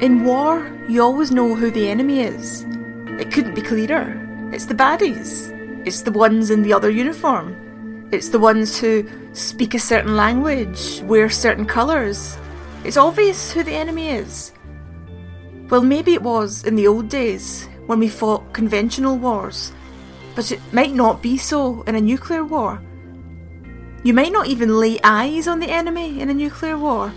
In war, you always know who the enemy is. It couldn't be clearer. It's the baddies. It's the ones in the other uniform. It's the ones who speak a certain language, wear certain colours. It's obvious who the enemy is. Well, maybe it was in the old days when we fought conventional wars, but it might not be so in a nuclear war. You might not even lay eyes on the enemy in a nuclear war.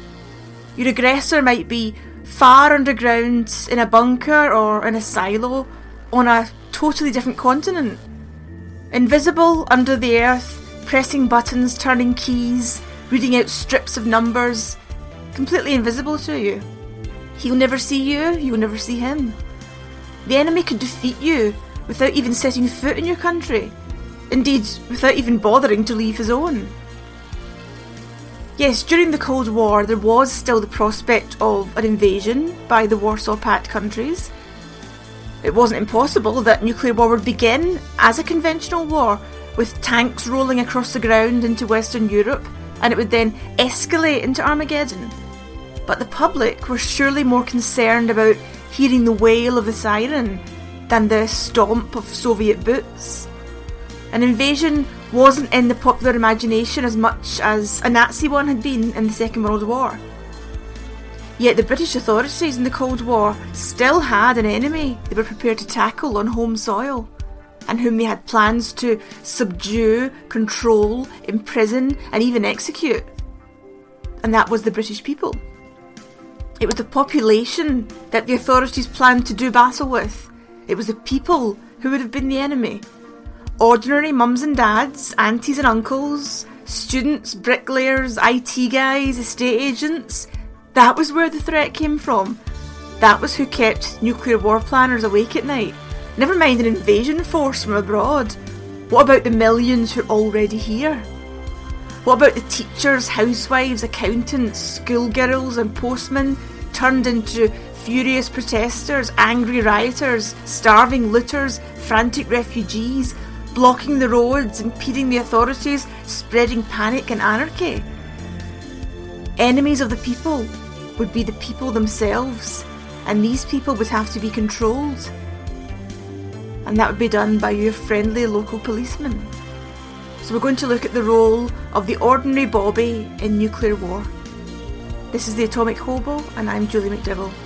Your aggressor might be far underground in a bunker or in a silo on a totally different continent. Invisible under the earth, pressing buttons, turning keys, reading out strips of numbers, completely invisible to you. He'll never see you, you'll never see him. The enemy could defeat you without even setting foot in your country, indeed, without even bothering to leave his own. Yes, during the Cold War, there was still the prospect of an invasion by the Warsaw Pact countries. It wasn't impossible that nuclear war would begin as a conventional war, with tanks rolling across the ground into Western Europe, and it would then escalate into Armageddon. But the public were surely more concerned about hearing the wail of the siren than the stomp of Soviet boots. An invasion wasn't in the popular imagination as much as a Nazi one had been in the Second World War. Yet the British authorities in the Cold War still had an enemy they were prepared to tackle on home soil, and whom they had plans to subdue, control, imprison, and even execute. And that was the British people. It was the population that the authorities planned to do battle with. It was the people who would have been the enemy, ordinary mums and dads, aunties and uncles, students, bricklayers, IT guys, estate agents. That was where the threat came from. That was who kept nuclear war planners awake at night. Never mind an invasion force from abroad. What about the millions who are already here? What about the teachers, housewives, accountants, schoolgirls, and postmen turned into furious protesters, angry rioters, starving looters, frantic refugees, blocking the roads, impeding the authorities, spreading panic and anarchy. Enemies of the people would be the people themselves, and these people would have to be controlled. And that would be done by your friendly local policeman. So we're going to look at the role of the ordinary Bobby in nuclear war. This is the Atomic Hobo, and I'm Julie McDowell.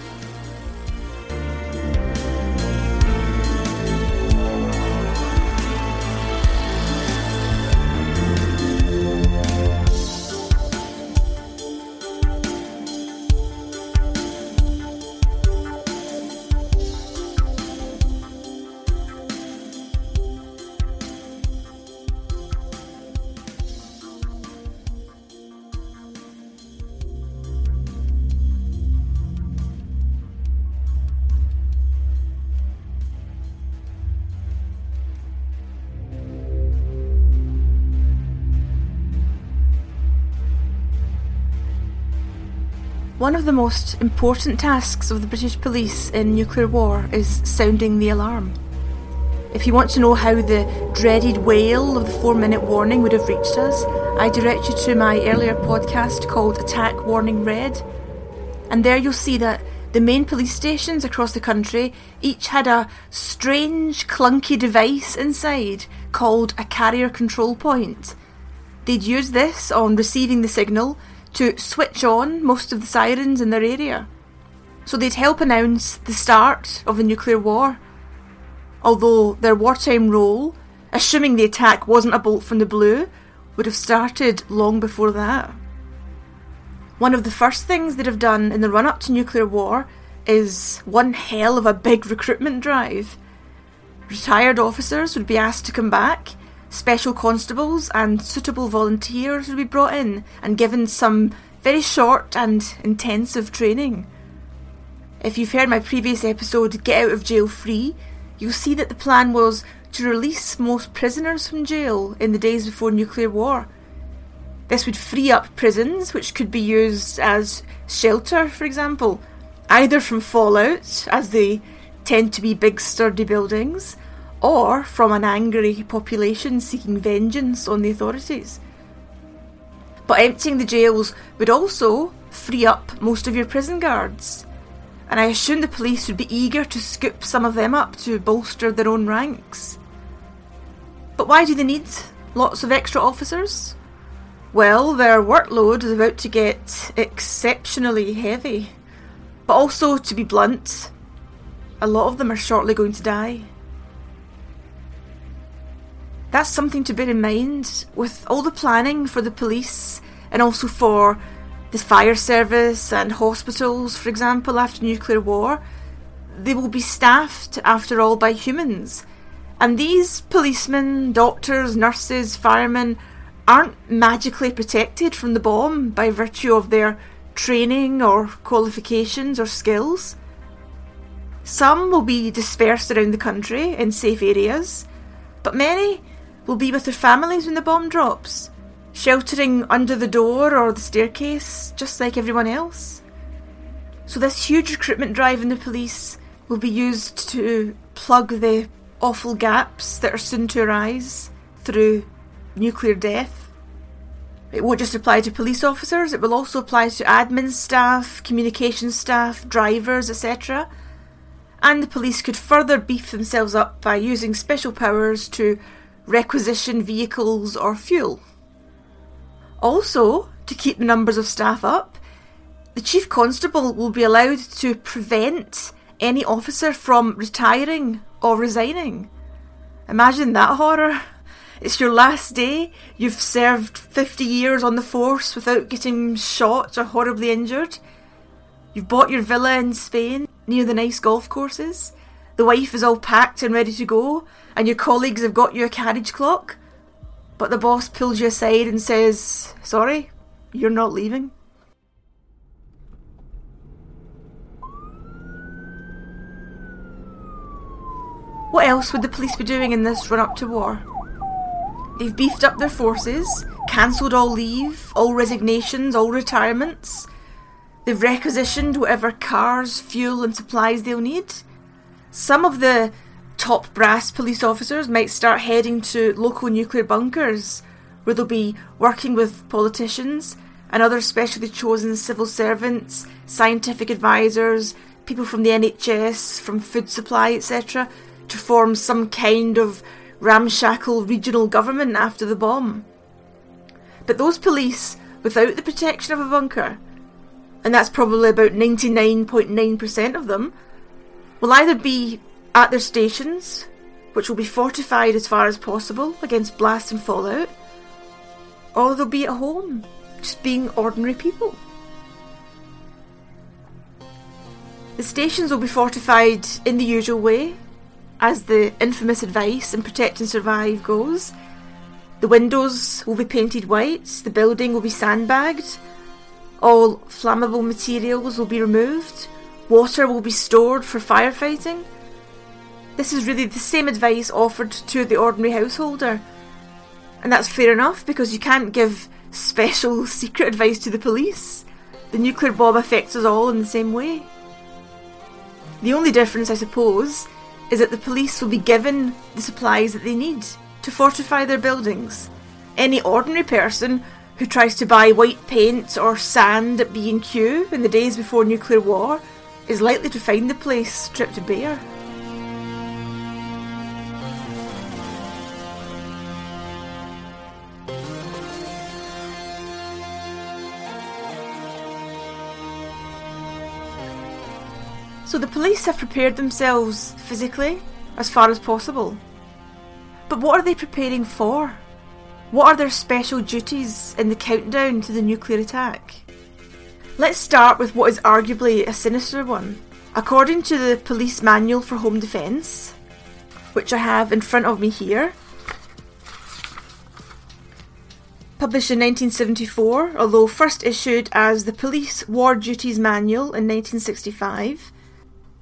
One of the most important tasks of the British police in nuclear war is sounding the alarm. If you want to know how the dreaded wail of the four minute warning would have reached us, I direct you to my earlier podcast called Attack Warning Red. And there you'll see that the main police stations across the country each had a strange, clunky device inside called a carrier control point. They'd use this on receiving the signal to switch on most of the sirens in their area. So they'd help announce the start of the nuclear war. Although their wartime role, assuming the attack wasn't a bolt from the blue, would have started long before that. One of the first things they'd have done in the run up to nuclear war is one hell of a big recruitment drive. Retired officers would be asked to come back special constables and suitable volunteers will be brought in and given some very short and intensive training. If you've heard my previous episode, Get Out of Jail Free, you'll see that the plan was to release most prisoners from jail in the days before nuclear war. This would free up prisons, which could be used as shelter, for example, either from fallout, as they tend to be big sturdy buildings, or from an angry population seeking vengeance on the authorities. But emptying the jails would also free up most of your prison guards. and I assume the police would be eager to scoop some of them up to bolster their own ranks. But why do they need lots of extra officers? Well, their workload is about to get exceptionally heavy. But also, to be blunt, a lot of them are shortly going to die. That's something to bear in mind with all the planning for the police and also for the fire service and hospitals, for example, after nuclear war. They will be staffed, after all, by humans. And these policemen, doctors, nurses, firemen aren't magically protected from the bomb by virtue of their training or qualifications or skills. Some will be dispersed around the country in safe areas, but many will be with their families when the bomb drops, sheltering under the door or the staircase, just like everyone else. So, this huge recruitment drive in the police will be used to plug the awful gaps that are soon to arise through nuclear death. It won't just apply to police officers, it will also apply to admin staff, communication staff, drivers, etc. And the police could further beef themselves up by using special powers to requisition vehicles or fuel. Also, to keep the numbers of staff up, the Chief Constable will be allowed to prevent any officer from retiring or resigning. Imagine that horror. It's your last day, you've served 50 years on the force without getting shot or horribly injured. You've bought your villa in Spain near the nice golf courses. The wife is all packed and ready to go, and your colleagues have got you a carriage clock. But the boss pulls you aside and says, Sorry, you're not leaving. What else would the police be doing in this run up to war? They've beefed up their forces, cancelled all leave, all resignations, all retirements. They've requisitioned whatever cars, fuel, and supplies they'll need. Some of the top brass police officers might start heading to local nuclear bunkers where they'll be working with politicians and other specially chosen civil servants, scientific advisors, people from the NHS, from food supply, etc., to form some kind of ramshackle regional government after the bomb. But those police, without the protection of a bunker, and that's probably about 99.9% of them, will either be at their stations, which will be fortified as far as possible against blast and fallout, or they'll be at home, just being ordinary people. The stations will be fortified in the usual way, as the infamous advice in Protect and Survive goes. The windows will be painted white, the building will be sandbagged, all flammable materials will be removed, water will be stored for firefighting. This is really the same advice offered to the ordinary householder. And that's fair enough because you can't give special secret advice to the police. The nuclear bomb affects us all in the same way. The only difference, I suppose, is that the police will be given the supplies that they need to fortify their buildings. Any ordinary person who tries to buy white paint or sand at B&Q in the days before nuclear war is likely to find the place stripped bare. So the police have prepared themselves physically as far as possible. But what are they preparing for? What are their special duties in the countdown to the nuclear attack? Let's start with what is arguably a sinister one. According to the Police Manual for Home Defence, which I have in front of me here, published in 1974, although first issued as the Police War Duties Manual in 1965,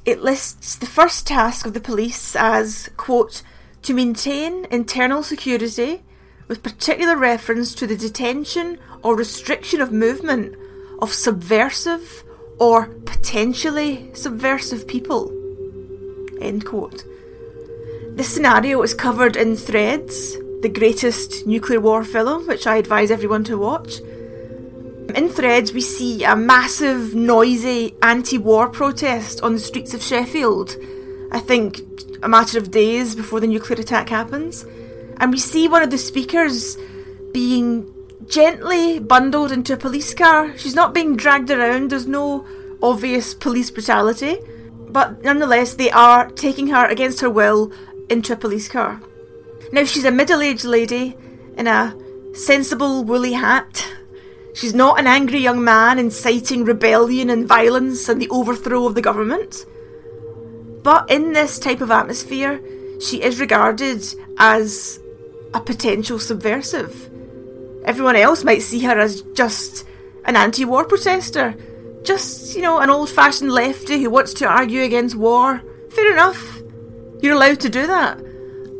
it lists the first task of the police as, quote, to maintain internal security with particular reference to the detention or restriction of movement of subversive or potentially subversive people. End quote. This scenario is covered in Threads, the greatest nuclear war film, which I advise everyone to watch. In threads, we see a massive, noisy anti war protest on the streets of Sheffield. I think a matter of days before the nuclear attack happens. And we see one of the speakers being gently bundled into a police car. She's not being dragged around, there's no obvious police brutality. But nonetheless, they are taking her against her will into a police car. Now, she's a middle aged lady in a sensible woolly hat. She's not an angry young man inciting rebellion and violence and the overthrow of the government. But in this type of atmosphere, she is regarded as a potential subversive. Everyone else might see her as just an anti war protester, just, you know, an old fashioned lefty who wants to argue against war. Fair enough. You're allowed to do that.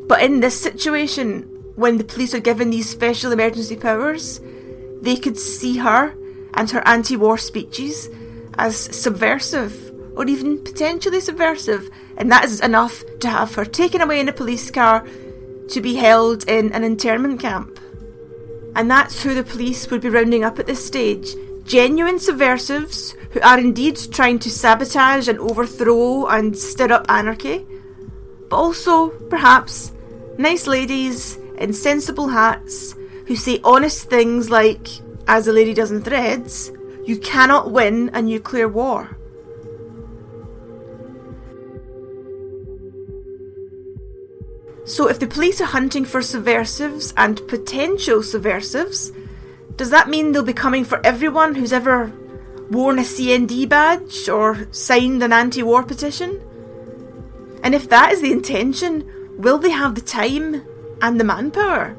But in this situation, when the police are given these special emergency powers, they could see her and her anti war speeches as subversive or even potentially subversive, and that is enough to have her taken away in a police car to be held in an internment camp. And that's who the police would be rounding up at this stage genuine subversives who are indeed trying to sabotage and overthrow and stir up anarchy, but also, perhaps, nice ladies in sensible hats who say honest things like, as the lady does in Threads, you cannot win a nuclear war. So, if the police are hunting for subversives and potential subversives, does that mean they'll be coming for everyone who's ever worn a CND badge or signed an anti war petition? And if that is the intention, will they have the time and the manpower?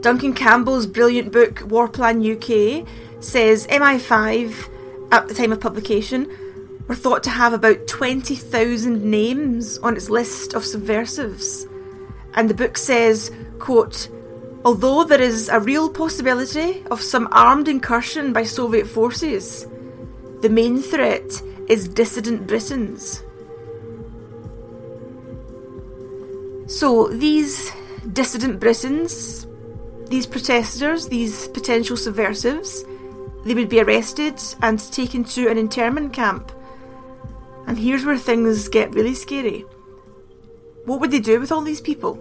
Duncan Campbell's brilliant book War Plan UK says MI5, at the time of publication, were thought to have about 20,000 names on its list of subversives. And the book says, quote, Although there is a real possibility of some armed incursion by Soviet forces, the main threat is dissident Britons. So these dissident Britons, these protesters, these potential subversives, they would be arrested and taken to an internment camp and here's where things get really scary. What would they do with all these people?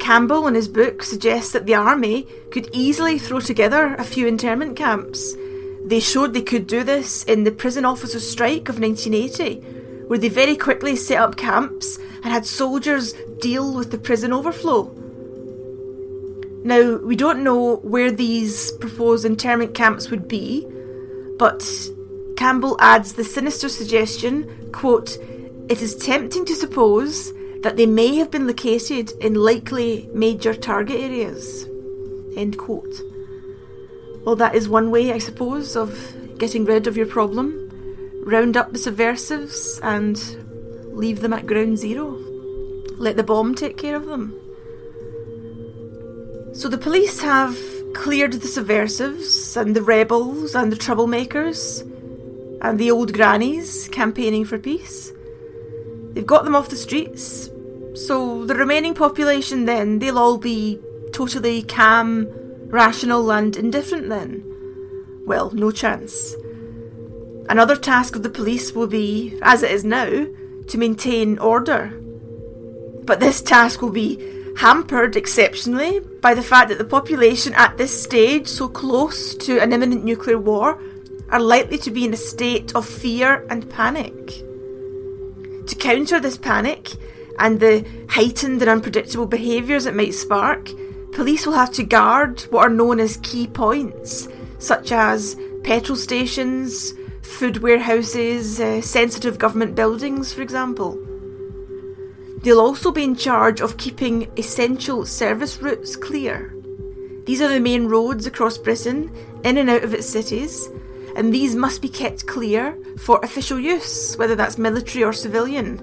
Campbell, in his book, suggests that the army could easily throw together a few internment camps. They showed they could do this in the prison officers' strike of 1980, where they very quickly set up camps and had soldiers deal with the prison overflow. Now, we don't know where these proposed internment camps would be, but Campbell adds the sinister suggestion, quote, It is tempting to suppose that they may have been located in likely major target areas. End quote. Well, that is one way, I suppose, of getting rid of your problem. Round up the subversives and leave them at ground zero. Let the bomb take care of them. So the police have cleared the subversives and the rebels and the troublemakers and the old grannies campaigning for peace. They've got them off the streets, so the remaining population then, they'll all be totally calm, rational, and indifferent then. Well, no chance. Another task of the police will be, as it is now, to maintain order. But this task will be hampered exceptionally by the fact that the population at this stage, so close to an imminent nuclear war, are likely to be in a state of fear and panic. To counter this panic and the heightened and unpredictable behaviours it might spark, police will have to guard what are known as key points, such as petrol stations, food warehouses, uh, sensitive government buildings, for example. They'll also be in charge of keeping essential service routes clear. These are the main roads across Britain, in and out of its cities, and these must be kept clear for official use, whether that's military or civilian.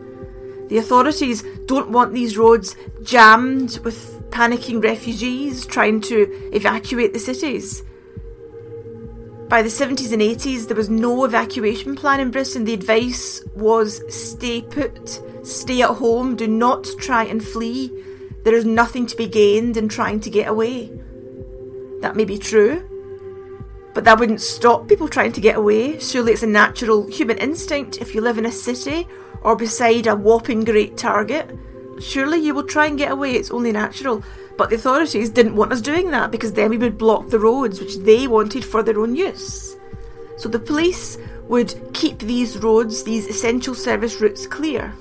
The authorities don't want these roads jammed with panicking refugees trying to evacuate the cities. By the 70s and 80s, there was no evacuation plan in Britain. The advice was stay put, stay at home, do not try and flee. There is nothing to be gained in trying to get away. That may be true, But that wouldn't stop people trying to get away. Surely it's a natural human instinct if you live in a city or beside a whopping great target. Surely you will try and get away, it's only natural. But the authorities didn't want us doing that because then we would block the roads which they wanted for their own use. So the police would keep these roads, these essential service routes, clear.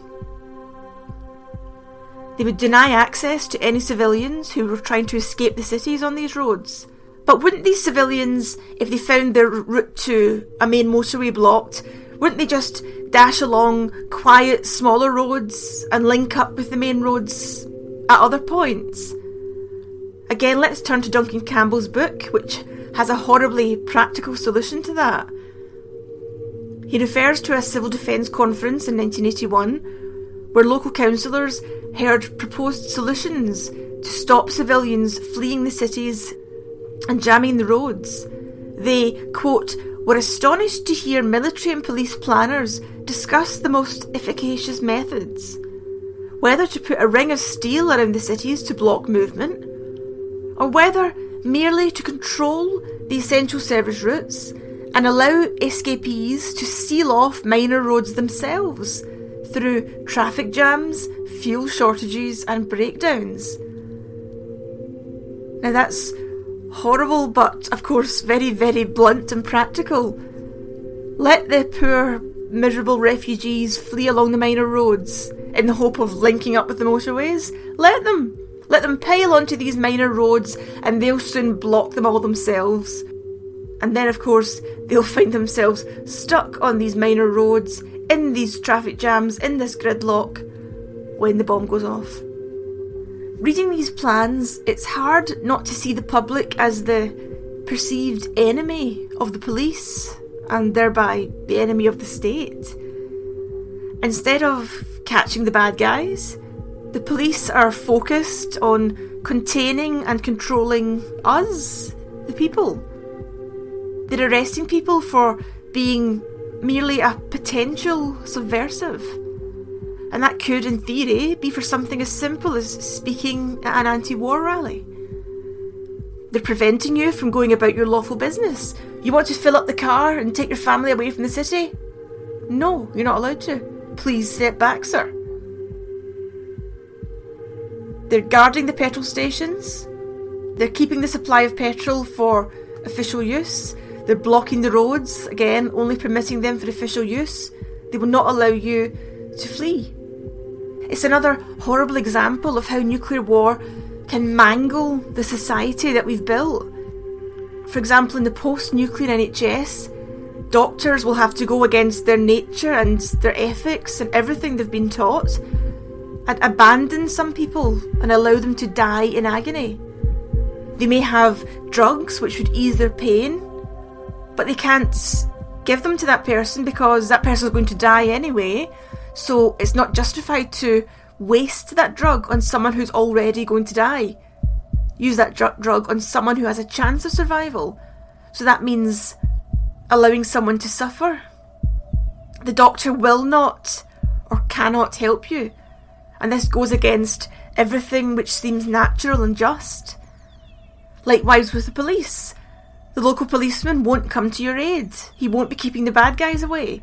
They would deny access to any civilians who were trying to escape the cities on these roads. But wouldn't these civilians, if they found their route to a main motorway blocked, wouldn't they just dash along quiet, smaller roads and link up with the main roads at other points? Again, let's turn to Duncan Campbell's book, which has a horribly practical solution to that. He refers to a civil defence conference in 1981 where local councillors heard proposed solutions to stop civilians fleeing the cities and jamming the roads. They, quote, were astonished to hear military and police planners discuss the most efficacious methods. Whether to put a ring of steel around the cities to block movement, or whether merely to control the essential service routes and allow escapees to seal off minor roads themselves through traffic jams, fuel shortages, and breakdowns. Now that's horrible, but of course very, very blunt and practical. Let the poor, miserable refugees flee along the minor roads in the hope of linking up with the motorways. Let them. Let them pile onto these minor roads and they'll soon block them all themselves. And then, of course, they'll find themselves stuck on these minor roads, in these traffic jams, in this gridlock, when the bomb goes off. Reading these plans, it's hard not to see the public as the perceived enemy of the police, and thereby the enemy of the state. Instead of catching the bad guys, the police are focused on containing and controlling us, the people. They're arresting people for being merely a potential subversive. And that could, in theory, be for something as simple as speaking at an anti war rally. They're preventing you from going about your lawful business. You want to fill up the car and take your family away from the city? No, you're not allowed to. Please step back, sir. They're guarding the petrol stations. They're keeping the supply of petrol for official use. They're blocking the roads, again, only permitting them for official use. They will not allow you to flee. It's another horrible example of how nuclear war can mangle the society that we've built. For example, in the post nuclear NHS, doctors will have to go against their nature and their ethics and everything they've been taught and abandon some people and allow them to die in agony. They may have drugs which would ease their pain, but they can't give them to that person because that person is going to die anyway. So it's not justified to waste that drug on someone who's already going to die. Use that dr- drug on someone who has a chance of survival. So that means allowing someone to suffer. The doctor will not or cannot help you and this goes against everything which seems natural and just. Likewise with the police. The local policeman won't come to your aid. He won't be keeping the bad guys away.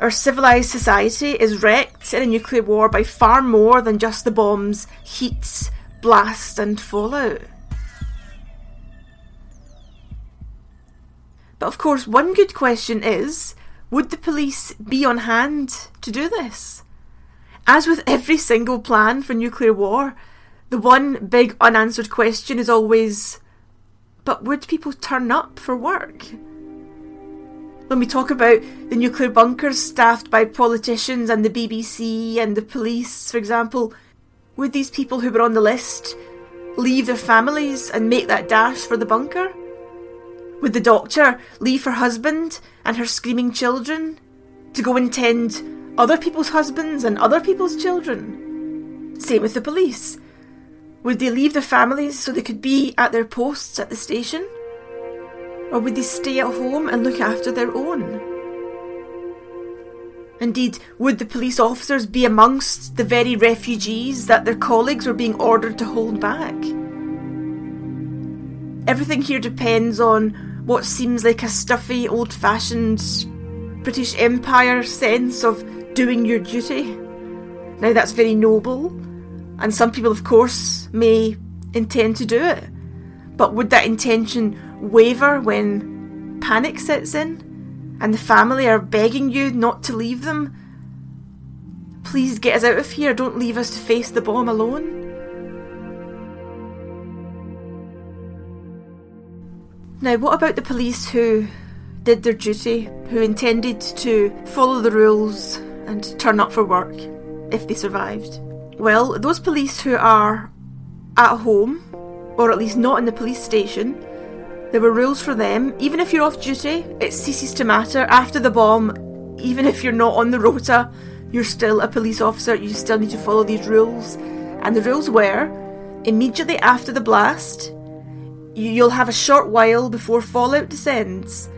Our civilised society is wrecked in a nuclear war by far more than just the bombs, heat, blast, and fallout. But of course, one good question is would the police be on hand to do this? As with every single plan for nuclear war, the one big unanswered question is always but would people turn up for work? When we talk about the nuclear bunkers staffed by politicians and the BBC and the police, for example, would these people who were on the list leave their families and make that dash for the bunker? Would the doctor leave her husband and her screaming children to go and tend other people's husbands and other people's children. Same with the police. Would they leave their families so they could be at their posts at the station? Or would they stay at home and look after their own? Indeed, would the police officers be amongst the very refugees that their colleagues were being ordered to hold back? Everything here depends on what seems like a stuffy, old fashioned British Empire sense of doing your duty. Now, that's very noble, and some people, of course, may intend to do it. But would that intention waver when panic sets in and the family are begging you not to leave them? Please get us out of here, don't leave us to face the bomb alone. Now, what about the police who did their duty, who intended to follow the rules and turn up for work if they survived? Well, those police who are at home, or at least not in the police station, there were rules for them. Even if you're off duty, it ceases to matter. After the bomb, even if you're not on the rota, you're still a police officer, you still need to follow these rules. And the rules were immediately after the blast, you'll have a short while before fallout descends.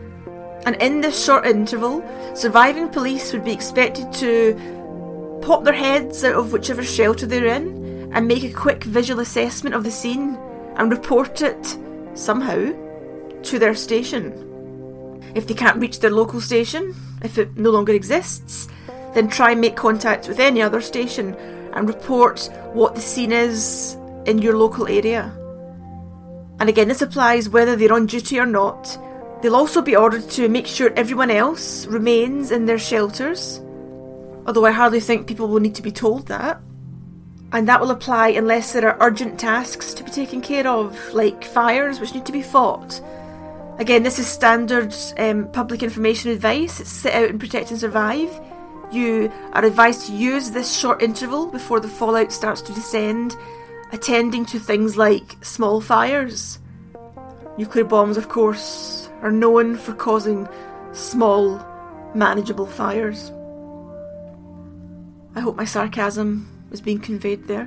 And in this short interval, surviving police would be expected to pop their heads out of whichever shelter they're in and make a quick visual assessment of the scene and report it somehow to their station. If they can't reach their local station, if it no longer exists, then try and make contact with any other station and report what the scene is in your local area. And again, this applies whether they're on duty or not. They'll also be ordered to make sure everyone else remains in their shelters, although I hardly think people will need to be told that. And that will apply unless there are urgent tasks to be taken care of, like fires which need to be fought. Again, this is standard um, public information advice. It's sit out and protect and survive. You are advised to use this short interval before the fallout starts to descend attending to things like small fires. Nuclear bombs, of course, are known for causing small, manageable fires. I hope my sarcasm is being conveyed there.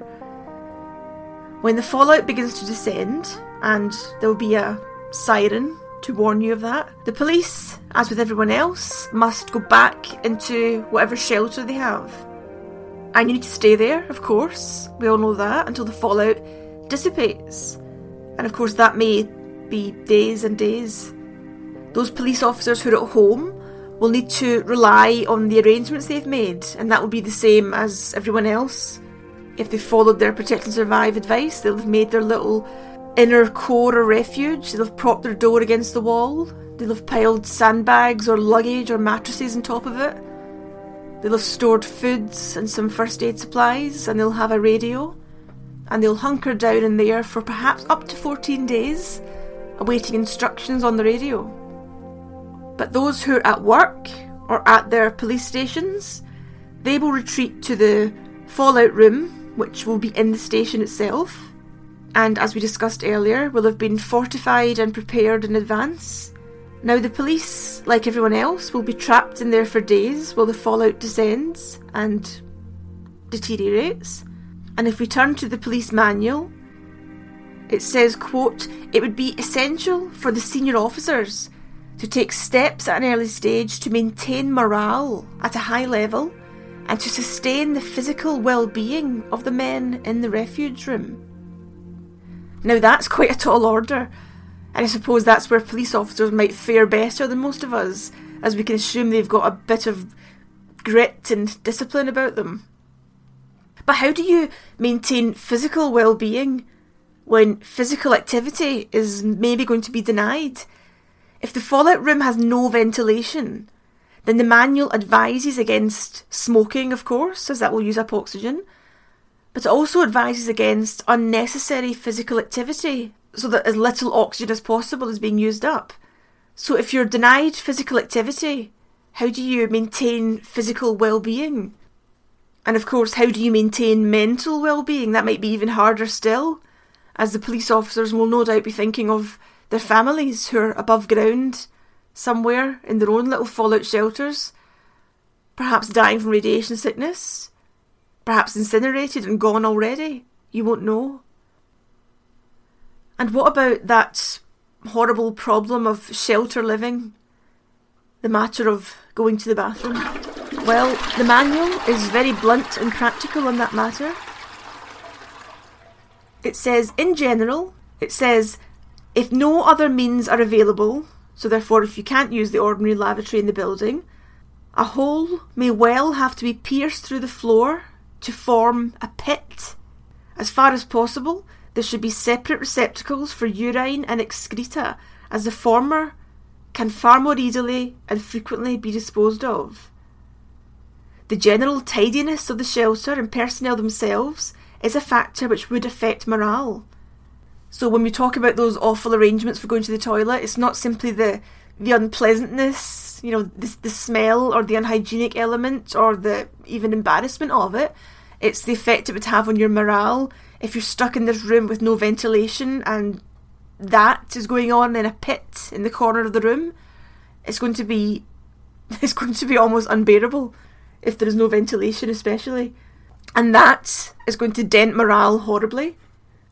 When the fallout begins to descend, and there will be a siren to warn you of that, the police, as with everyone else, must go back into whatever shelter they have. And you need to stay there, of course. We all know that until the fallout dissipates. And of course, that may be days and days. Those police officers who are at home will need to rely on the arrangements they've made, and that will be the same as everyone else. If they followed their protect and survive advice, they'll have made their little inner core a refuge, they'll have propped their door against the wall, they'll have piled sandbags or luggage or mattresses on top of it. They'll have stored foods and some first aid supplies, and they'll have a radio, and they'll hunker down in there for perhaps up to 14 days, awaiting instructions on the radio. But those who are at work or at their police stations, they will retreat to the fallout room, which will be in the station itself, and as we discussed earlier, will have been fortified and prepared in advance now, the police, like everyone else, will be trapped in there for days while the fallout descends and deteriorates. And if we turn to the police manual, it says, quote, it would be essential for the senior officers to take steps at an early stage to maintain morale at a high level and to sustain the physical well-being of the men in the refuge room. Now that's quite a tall order, and I suppose that's where police officers might fare better than most of us, as we can assume they've got a bit of grit and discipline about them. But how do you maintain physical well being when physical activity is maybe going to be denied? If the fallout room has no ventilation, then the manual advises against smoking, of course, as that will use up oxygen, but it also advises against unnecessary physical activity so that as little oxygen as possible is being used up. So if you're denied physical activity, how do you maintain physical well-being? And of course, how do you maintain mental well-being? That might be even harder still, as the police officers will no doubt be thinking of their families who are above ground, somewhere in their own little fallout shelters, perhaps dying from radiation sickness, perhaps incinerated and gone already. You won't know. And what about that horrible problem of shelter living? The matter of going to the bathroom? Well, the manual is very blunt and practical on that matter. It says, in general, it says, if no other means are available, So, therefore, if you can't use the ordinary lavatory in the building, a hole may well have to be pierced through the floor to form a pit. As far as possible, there should be separate receptacles for urine and excreta, as the former can far more easily and frequently be disposed of. The general tidiness of the shelter and personnel themselves is a factor which would affect morale. So when we talk about those awful arrangements for going to the toilet, it's not simply the the unpleasantness, you know, the, the smell or the unhygienic element or the even embarrassment of it. It's the effect it would have on your morale if you're stuck in this room with no ventilation and that is going on in a pit in the corner of the room. It's going to be it's going to be almost unbearable if there is no ventilation especially. And that is going to dent morale horribly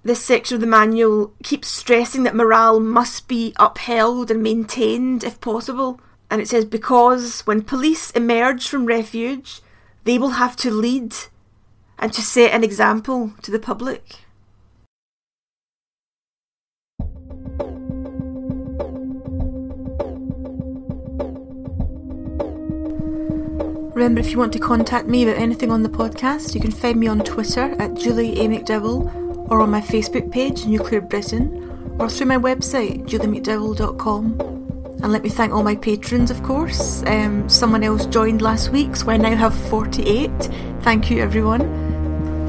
this section of the manual keeps stressing that morale must be upheld and maintained if possible. And it says, because when police emerge from refuge, they will have to lead and to set an example to the public. Remember, if you want to contact me about anything on the podcast, you can find me on Twitter at Julie A. McDowell or on my Facebook page, Nuclear Britain, or through my website, juliemcdowell.com. And let me thank all my patrons, of course. Um, someone else joined last week, so I now have 48. Thank you, everyone.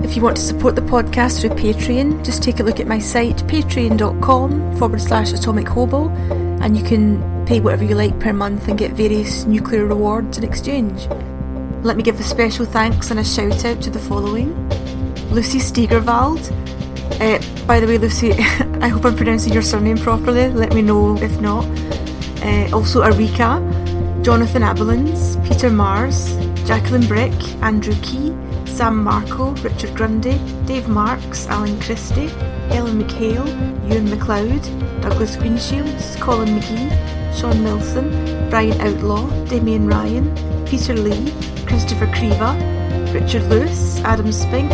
If you want to support the podcast through Patreon, just take a look at my site, patreon.com forward slash atomic hobo, and you can pay whatever you like per month and get various nuclear rewards in exchange. Let me give a special thanks and a shout out to the following Lucy Stegervald, uh, by the way, Lucy, I hope I'm pronouncing your surname properly. Let me know if not. Uh, also, Arika, Jonathan Abelins, Peter Mars, Jacqueline Brick, Andrew Key, Sam Marco, Richard Grundy, Dave Marks, Alan Christie, Ellen McHale, Ewan McLeod, Douglas Greenshields, Colin McGee, Sean Milson, Brian Outlaw, Damien Ryan, Peter Lee, Christopher Creva, Richard Lewis, Adam Spink,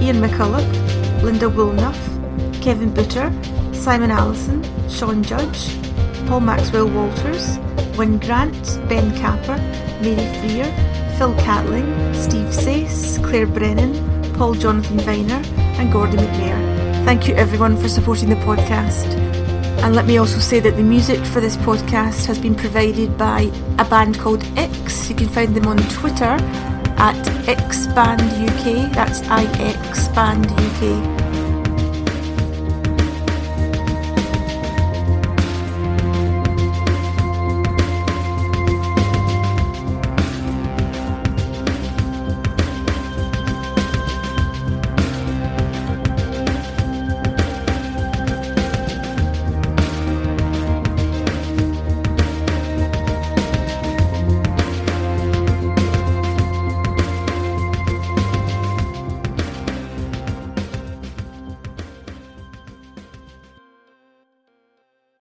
Ian McCulloch, Linda Woolnough, Kevin Butter, Simon Allison, Sean Judge, Paul Maxwell Walters, Wyn Grant, Ben Capper, Mary Freer, Phil Catling, Steve Sace, Claire Brennan, Paul Jonathan Viner, and Gordon McNair. Thank you everyone for supporting the podcast. And let me also say that the music for this podcast has been provided by a band called X. You can find them on Twitter at Xband UK. That's IX Band UK.